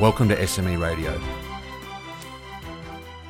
Welcome to SME Radio.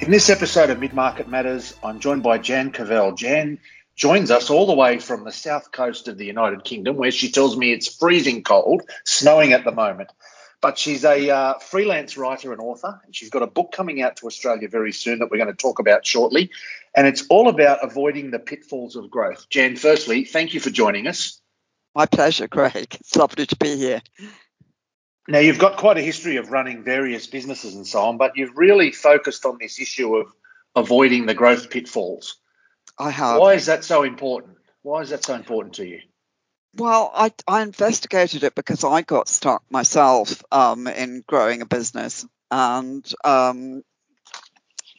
In this episode of Mid Market Matters, I'm joined by Jan Cavelle. Jan joins us all the way from the south coast of the United Kingdom, where she tells me it's freezing cold, snowing at the moment. But she's a uh, freelance writer and author, and she's got a book coming out to Australia very soon that we're going to talk about shortly. And it's all about avoiding the pitfalls of growth. Jan, firstly, thank you for joining us. My pleasure, Craig. It's lovely to be here. Now, you've got quite a history of running various businesses and so on, but you've really focused on this issue of avoiding the growth pitfalls. I have. Why is that so important? Why is that so important to you? Well, I, I investigated it because I got stuck myself um, in growing a business. And um,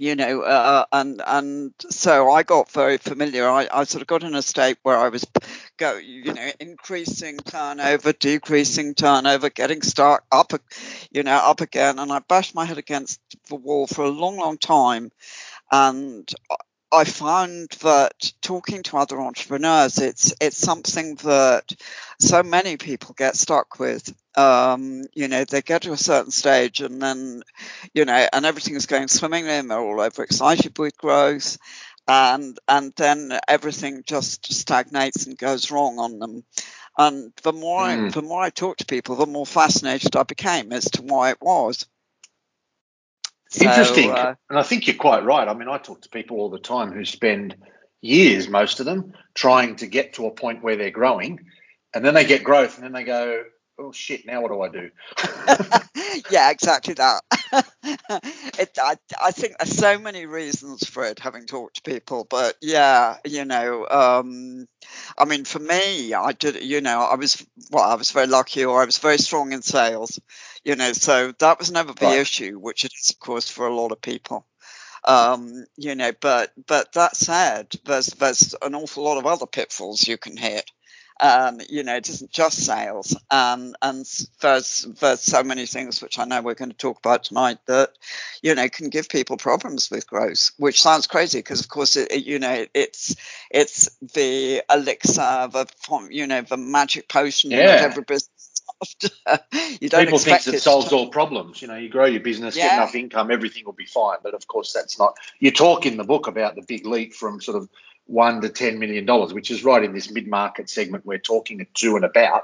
you know, uh, and and so I got very familiar. I, I sort of got in a state where I was, go, you know, increasing turnover, decreasing turnover, getting stuck up, you know, up again, and I bashed my head against the wall for a long, long time, and I found that talking to other entrepreneurs, it's it's something that so many people get stuck with. Um, you know, they get to a certain stage and then, you know, and everything is going swimmingly and they're all overexcited with growth. And and then everything just stagnates and goes wrong on them. And the more mm. I, the more I talk to people, the more fascinated I became as to why it was. So, Interesting. Uh, and I think you're quite right. I mean, I talk to people all the time who spend years, most of them, trying to get to a point where they're growing. And then they get growth and then they go, oh shit, now what do I do? yeah, exactly that. it, I, I think there's so many reasons for it, having talked to people. But yeah, you know, um, I mean, for me, I did, you know, I was, well, I was very lucky or I was very strong in sales, you know, so that was never the right. issue, which it is, of course, for a lot of people. Um, you know, but but that said, there's there's an awful lot of other pitfalls you can hit. Um, you know, it isn't just sales. Um, and there's, there's so many things which I know we're going to talk about tonight that, you know, can give people problems with growth, which sounds crazy because, of course, it, it, you know, it's it's the elixir, the you know, the magic potion yeah. that every business you don't People think it solves to... all problems. You know, you grow your business, yeah. get enough income, everything will be fine. But of course, that's not. You talk in the book about the big leap from sort of one to ten million dollars, which is right in this mid-market segment we're talking to and about.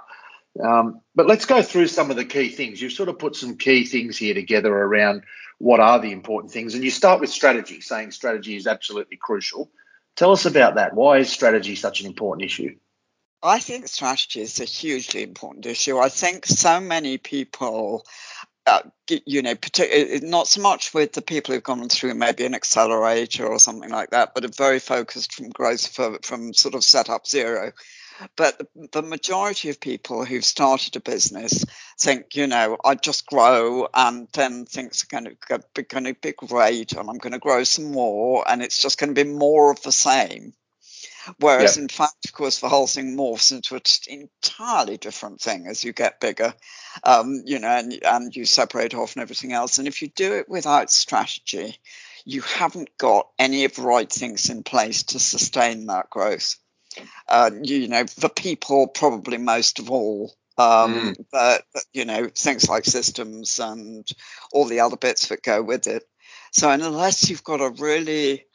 Um, but let's go through some of the key things. You've sort of put some key things here together around what are the important things, and you start with strategy, saying strategy is absolutely crucial. Tell us about that. Why is strategy such an important issue? I think strategy is a hugely important issue. I think so many people uh, you know, not so much with the people who've gone through maybe an accelerator or something like that, but are very focused from growth for, from sort of set up zero. But the, the majority of people who've started a business think, you know, I just grow and then things are going to be going to be great and I'm going to grow some more and it's just going to be more of the same. Whereas, in fact, of course, the whole thing morphs into an entirely different thing as you get bigger, um, you know, and, and you separate off and everything else. And if you do it without strategy, you haven't got any of the right things in place to sustain that growth. Uh, you know, the people probably most of all. Um, mm. but, but, you know, things like systems and all the other bits that go with it. So unless you've got a really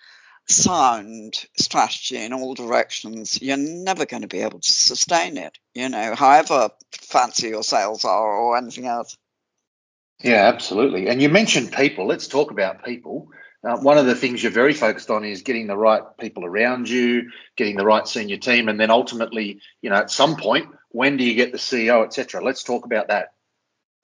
sound strategy in all directions, you're never going to be able to sustain it, you know, however fancy your sales are or anything else. Yeah, absolutely. And you mentioned people. Let's talk about people. Uh, one of the things you're very focused on is getting the right people around you, getting the right senior team, and then ultimately, you know, at some point, when do you get the CEO, etc. Let's talk about that.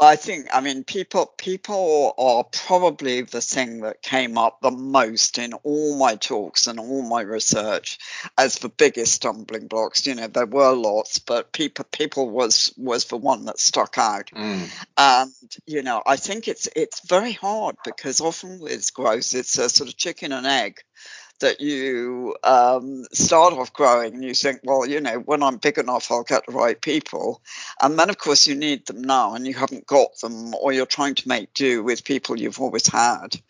I think, I mean, people people are probably the thing that came up the most in all my talks and all my research as the biggest stumbling blocks. You know, there were lots, but people people was was the one that stuck out. Mm. And you know, I think it's it's very hard because often with growth, it's a sort of chicken and egg that you um, start off growing and you think, well, you know, when I'm big enough, I'll get the right people. And then, of course, you need them now and you haven't got them, or you're trying to make do with people you've always had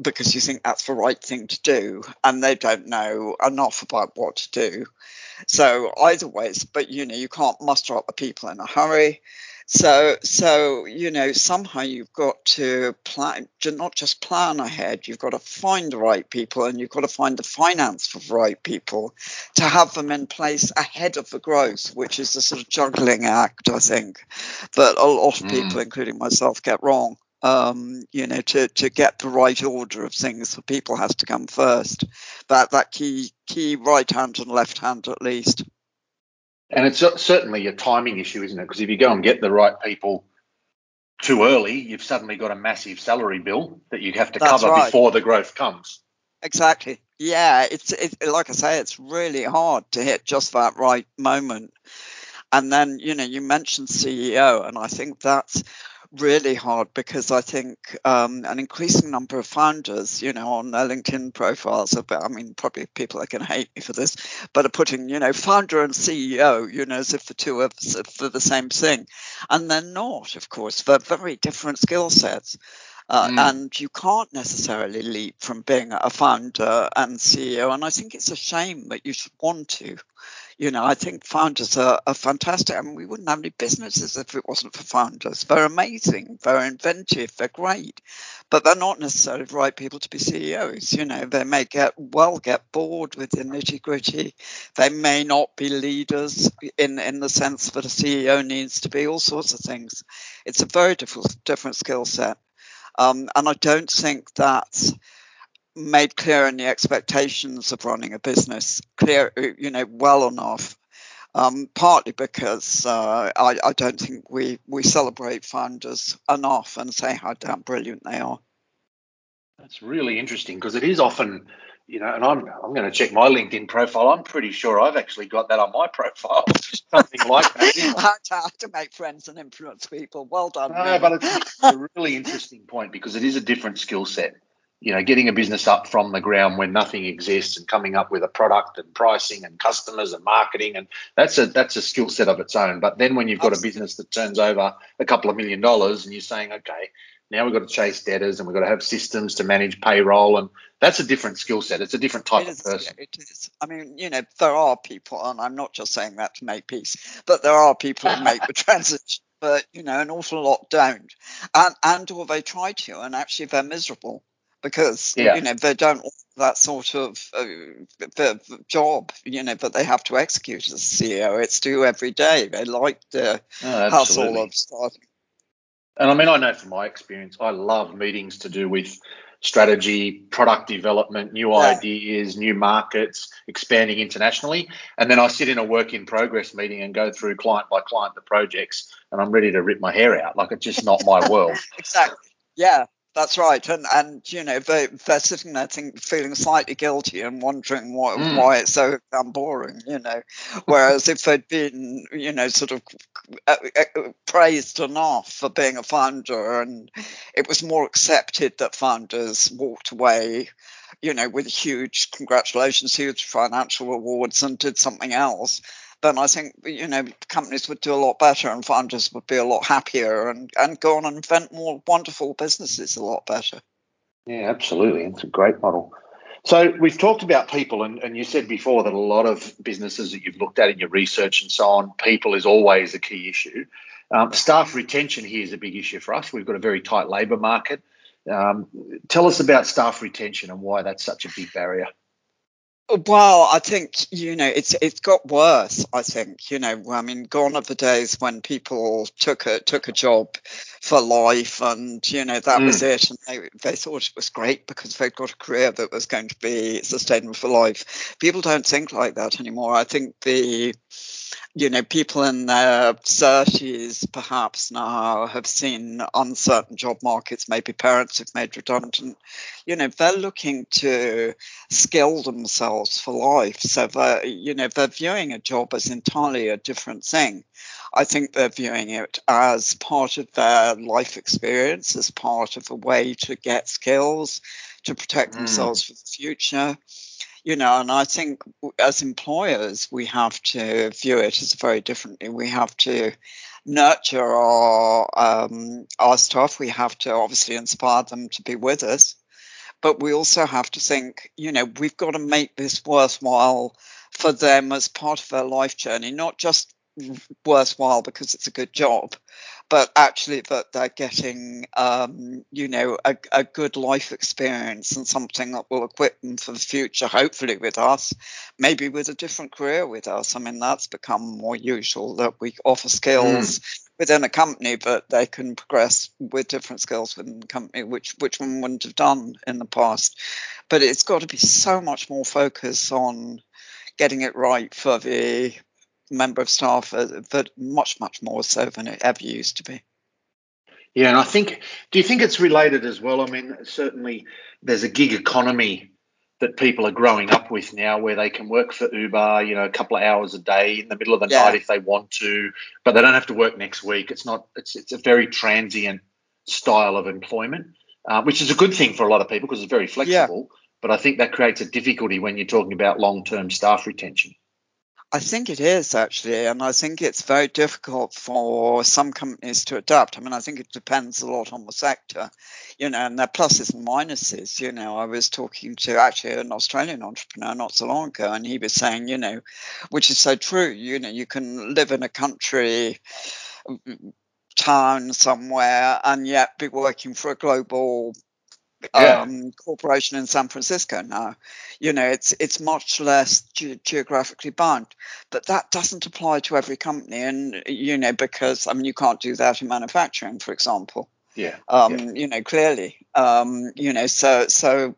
because you think that's the right thing to do and they don't know enough about what to do. So, either ways, but you know, you can't muster up the people in a hurry. So, so you know, somehow you've got to plan, not just plan ahead. You've got to find the right people, and you've got to find the finance for the right people to have them in place ahead of the growth, which is the sort of juggling act, I think, that a lot of people, mm. including myself, get wrong. Um, you know, to, to get the right order of things for people has to come first. That that key key right hand and left hand at least. And it's certainly a timing issue, isn't it? Because if you go and get the right people too early, you've suddenly got a massive salary bill that you have to That's cover right. before the growth comes. Exactly. Yeah, it's it, like I say, it's really hard to hit just that right moment. And then, you know, you mentioned CEO, and I think that's really hard because I think um, an increasing number of founders, you know, on their LinkedIn profiles, are, I mean, probably people are going to hate me for this, but are putting, you know, founder and CEO, you know, as if the two are for the same thing. And they're not, of course, they're very different skill sets. Uh, mm. And you can't necessarily leap from being a founder and CEO. And I think it's a shame that you should want to. You know, I think founders are, are fantastic. I mean, we wouldn't have any businesses if it wasn't for founders. They're amazing, they're inventive, they're great, but they're not necessarily the right people to be CEOs. You know, they may get well get bored with the nitty gritty. They may not be leaders in in the sense that a CEO needs to be. All sorts of things. It's a very different different skill set, um, and I don't think that made clear in the expectations of running a business clear, you know, well enough. Um, partly because uh, I, I, don't think we, we celebrate founders enough and say how damn brilliant they are. That's really interesting because it is often, you know, and I'm I'm going to check my LinkedIn profile. I'm pretty sure I've actually got that on my profile, something like that. how, to, to make friends and influence people. Well done. No, but it's, it's a really interesting point because it is a different skill set you know, getting a business up from the ground when nothing exists and coming up with a product and pricing and customers and marketing and that's a that's a skill set of its own. But then when you've got a business that turns over a couple of million dollars and you're saying, okay, now we've got to chase debtors and we've got to have systems to manage payroll and that's a different skill set. It's a different type of person. It is. I mean, you know, there are people, and I'm not just saying that to make peace, but there are people who make the transition but you know an awful lot don't and and or they try to and actually they're miserable because yeah. you know they don't want that sort of uh, job you know that they have to execute as a CEO. It's due every day. They like the oh, hustle of starting. And I mean, I know from my experience, I love meetings to do with strategy, product development, new yeah. ideas, new markets, expanding internationally. And then I sit in a work in progress meeting and go through client by client the projects, and I'm ready to rip my hair out. Like it's just not my world. exactly. Yeah, that's right, and and you know they they're sitting there think, feeling slightly guilty and wondering why mm. why it's so damn boring, you know. Whereas if they'd been you know sort of uh, uh, praised enough for being a founder, and it was more accepted that founders walked away, you know, with huge congratulations, huge financial rewards, and did something else, then I think you know companies would do a lot better and founders would be a lot happier and, and go on and invent more wonderful businesses a lot better. Yeah, absolutely. It's a great model. So we've talked about people, and, and you said before that a lot of businesses that you've looked at in your research and so on, people is always a key issue. Um, staff retention here is a big issue for us. We've got a very tight labour market. Um, tell us about staff retention and why that's such a big barrier. Well, I think you know it's it's got worse. I think you know. I mean, gone are the days when people took a took a job for life, and you know that mm. was it. And they they thought it was great because they'd got a career that was going to be sustainable for life. People don't think like that anymore. I think the you know, people in their 30s perhaps now have seen uncertain job markets, maybe parents have made redundant. You know, they're looking to skill themselves for life. So, they're, you know, they're viewing a job as entirely a different thing. I think they're viewing it as part of their life experience, as part of a way to get skills, to protect mm. themselves for the future you know, and I think as employers, we have to view it as very differently. We have to nurture our um, our staff. We have to obviously inspire them to be with us, but we also have to think, you know, we've got to make this worthwhile for them as part of their life journey, not just worthwhile because it's a good job, but actually that they're getting, um, you know, a, a, good life experience and something that will equip them for the future, hopefully with us, maybe with a different career with us. I mean, that's become more usual that we offer skills mm. within a company, but they can progress with different skills within the company, which, which one wouldn't have done in the past. But it's got to be so much more focus on getting it right for the member of staff, but much, much more so than it ever used to be. Yeah, and I think, do you think it's related as well? I mean, certainly there's a gig economy that people are growing up with now where they can work for Uber, you know, a couple of hours a day in the middle of the yeah. night if they want to, but they don't have to work next week. It's not, it's, it's a very transient style of employment, uh, which is a good thing for a lot of people because it's very flexible. Yeah. But I think that creates a difficulty when you're talking about long term staff retention. I think it is actually, and I think it's very difficult for some companies to adapt. I mean, I think it depends a lot on the sector, you know, and there are pluses and minuses. You know, I was talking to actually an Australian entrepreneur not so long ago, and he was saying, you know, which is so true. You know, you can live in a country mm, town somewhere and yet be working for a global yeah. um, corporation in San Francisco now. You know, it's it's much less ge- geographically bound, but that doesn't apply to every company. And you know, because I mean, you can't do that in manufacturing, for example. Yeah. Um, yeah. You know, clearly. Um, you know, so so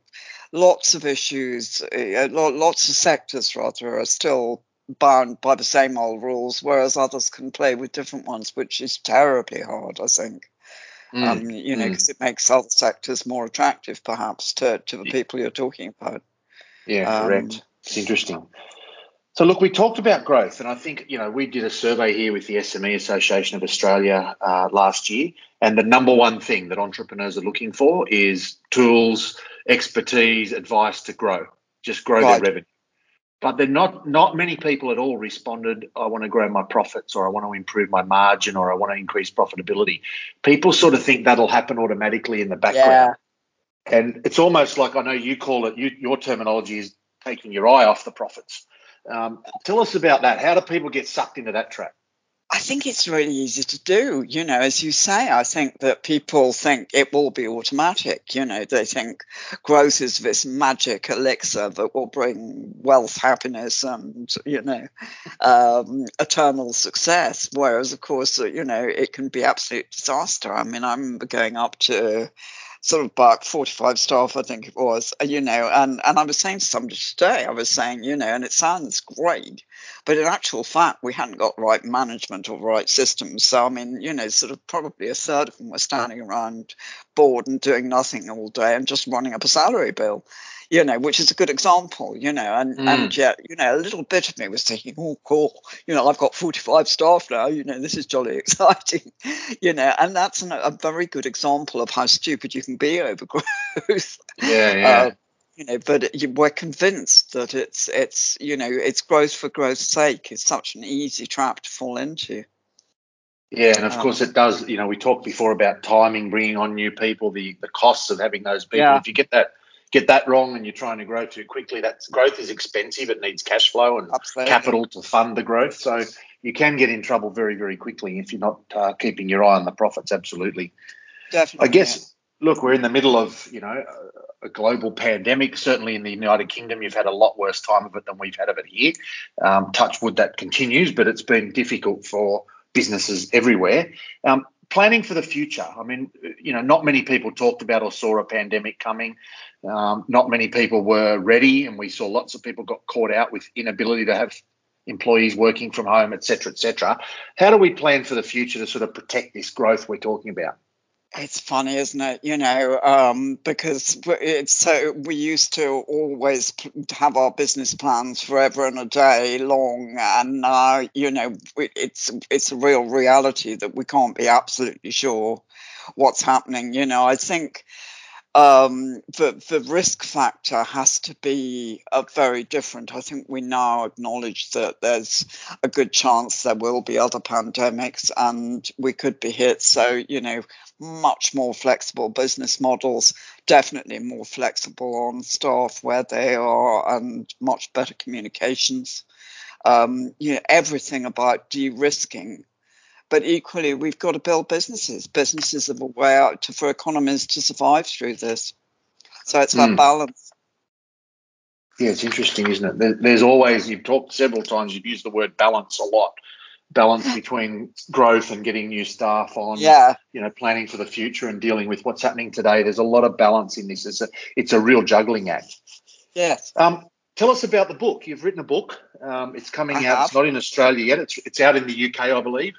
lots of issues, uh, lots of sectors rather are still bound by the same old rules, whereas others can play with different ones, which is terribly hard, I think. Mm, um, you know, because mm. it makes other sectors more attractive, perhaps, to, to the people you're talking about. Yeah, um, correct. It's interesting. So, look, we talked about growth, and I think, you know, we did a survey here with the SME Association of Australia uh, last year, and the number one thing that entrepreneurs are looking for is tools, expertise, advice to grow, just grow right. their revenue but then not not many people at all responded i want to grow my profits or i want to improve my margin or i want to increase profitability. People sort of think that'll happen automatically in the background. Yeah. and it's almost like i know you call it you, your terminology is taking your eye off the profits. Um, tell us about that. How do people get sucked into that trap I think it's really easy to do. You know, as you say, I think that people think it will be automatic. You know, they think growth is this magic elixir that will bring wealth, happiness, and, you know, um, eternal success. Whereas, of course, you know, it can be absolute disaster. I mean, I remember going up to sort of about 45 staff, I think it was, uh, you know, and, and I was saying to somebody today, I was saying, you know, and it sounds great, but in actual fact, we hadn't got right management or right systems. So, I mean, you know, sort of probably a third of them were standing around bored and doing nothing all day and just running up a salary bill you know, which is a good example, you know, and, mm. and yet, you know, a little bit of me was thinking, oh, cool, you know, I've got 45 staff now, you know, this is jolly exciting, you know, and that's an, a very good example of how stupid you can be over growth. Yeah, yeah. Uh, you know, but you, we're convinced that it's it's you know it's growth for growth's sake. It's such an easy trap to fall into. Yeah, and of um, course it does. You know, we talked before about timing, bringing on new people, the the costs of having those people. Yeah. If you get that get that wrong and you're trying to grow too quickly, that growth is expensive. It needs cash flow and Absolutely. capital to fund the growth. So you can get in trouble very, very quickly if you're not uh, keeping your eye on the profits. Absolutely. Definitely. I guess, yeah. look, we're in the middle of, you know, a global pandemic. Certainly in the United Kingdom, you've had a lot worse time of it than we've had of it here. Um, touch wood, that continues, but it's been difficult for businesses everywhere. Um, planning for the future. I mean, you know, not many people talked about or saw a pandemic coming. Um, not many people were ready, and we saw lots of people got caught out with inability to have employees working from home, et cetera, et cetera. How do we plan for the future to sort of protect this growth we're talking about? It's funny, isn't it? You know, um, because it's so we used to always have our business plans forever and a day long, and now you know it's it's a real reality that we can't be absolutely sure what's happening. You know, I think um, the the risk factor has to be uh, very different. I think we now acknowledge that there's a good chance there will be other pandemics, and we could be hit. So you know, much more flexible business models, definitely more flexible on staff where they are, and much better communications. Um, you know, everything about de-risking but equally, we've got to build businesses. Businesses are a way out to, for economies to survive through this. So it's that mm. balance. Yeah, it's interesting, isn't it? There's always, you've talked several times, you've used the word balance a lot. Balance between growth and getting new staff on, yeah. you know, planning for the future and dealing with what's happening today. There's a lot of balance in this. It's a, it's a real juggling act. Yes. Um, tell us about the book. You've written a book. Um, it's coming I out. Have. It's not in Australia yet. It's it's out in the UK, I believe.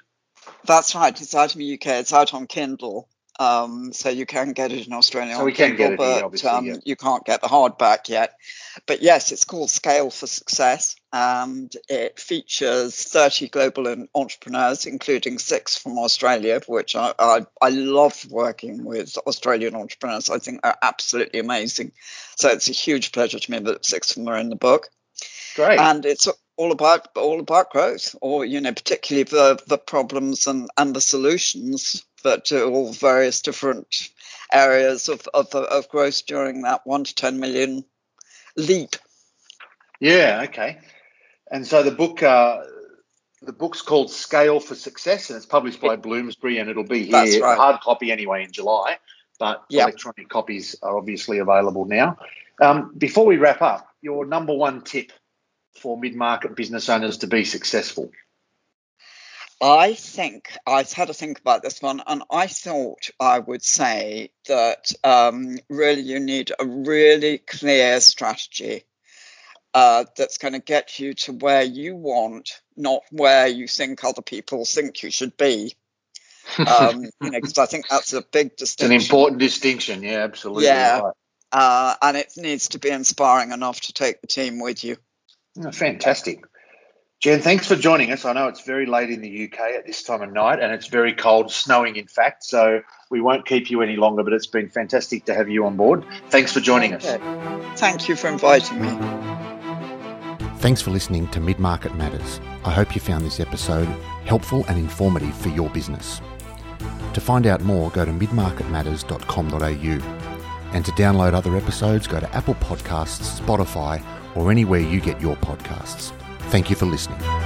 That's right. It's out in the UK. It's out on Kindle. Um, so you can get it in Australia. So we can Kindle, get it, but um, yeah. you can't get the hardback yet. But yes, it's called Scale for Success, and it features 30 global entrepreneurs, including six from Australia, which I, I, I love working with Australian entrepreneurs. I think they're absolutely amazing. So it's a huge pleasure to me that six of them are in the book. Great. And it's all about all about growth, or you know, particularly the the problems and and the solutions that to all various different areas of of, of growth during that one to ten million leap. Yeah. Okay. And so the book. Uh, the book's called Scale for Success, and it's published by Bloomsbury, and it'll be here right. hard copy anyway in July. But yep. electronic copies are obviously available now. Um, before we wrap up, your number one tip for mid market business owners to be successful? I think I had to think about this one, and I thought I would say that um, really you need a really clear strategy uh, that's going to get you to where you want, not where you think other people think you should be. Um, you know, because I think that's a big distinction. It's an important distinction. Yeah, absolutely. Yeah, right. uh, and it needs to be inspiring enough to take the team with you. Oh, fantastic. Jen, thanks for joining us. I know it's very late in the UK at this time of night and it's very cold, snowing in fact, so we won't keep you any longer, but it's been fantastic to have you on board. Thanks for joining okay. us. Thank you for inviting me. Thanks for listening to Mid Market Matters. I hope you found this episode helpful and informative for your business. To find out more, go to midmarketmatters.com.au. And to download other episodes, go to Apple Podcasts, Spotify, or anywhere you get your podcasts. Thank you for listening.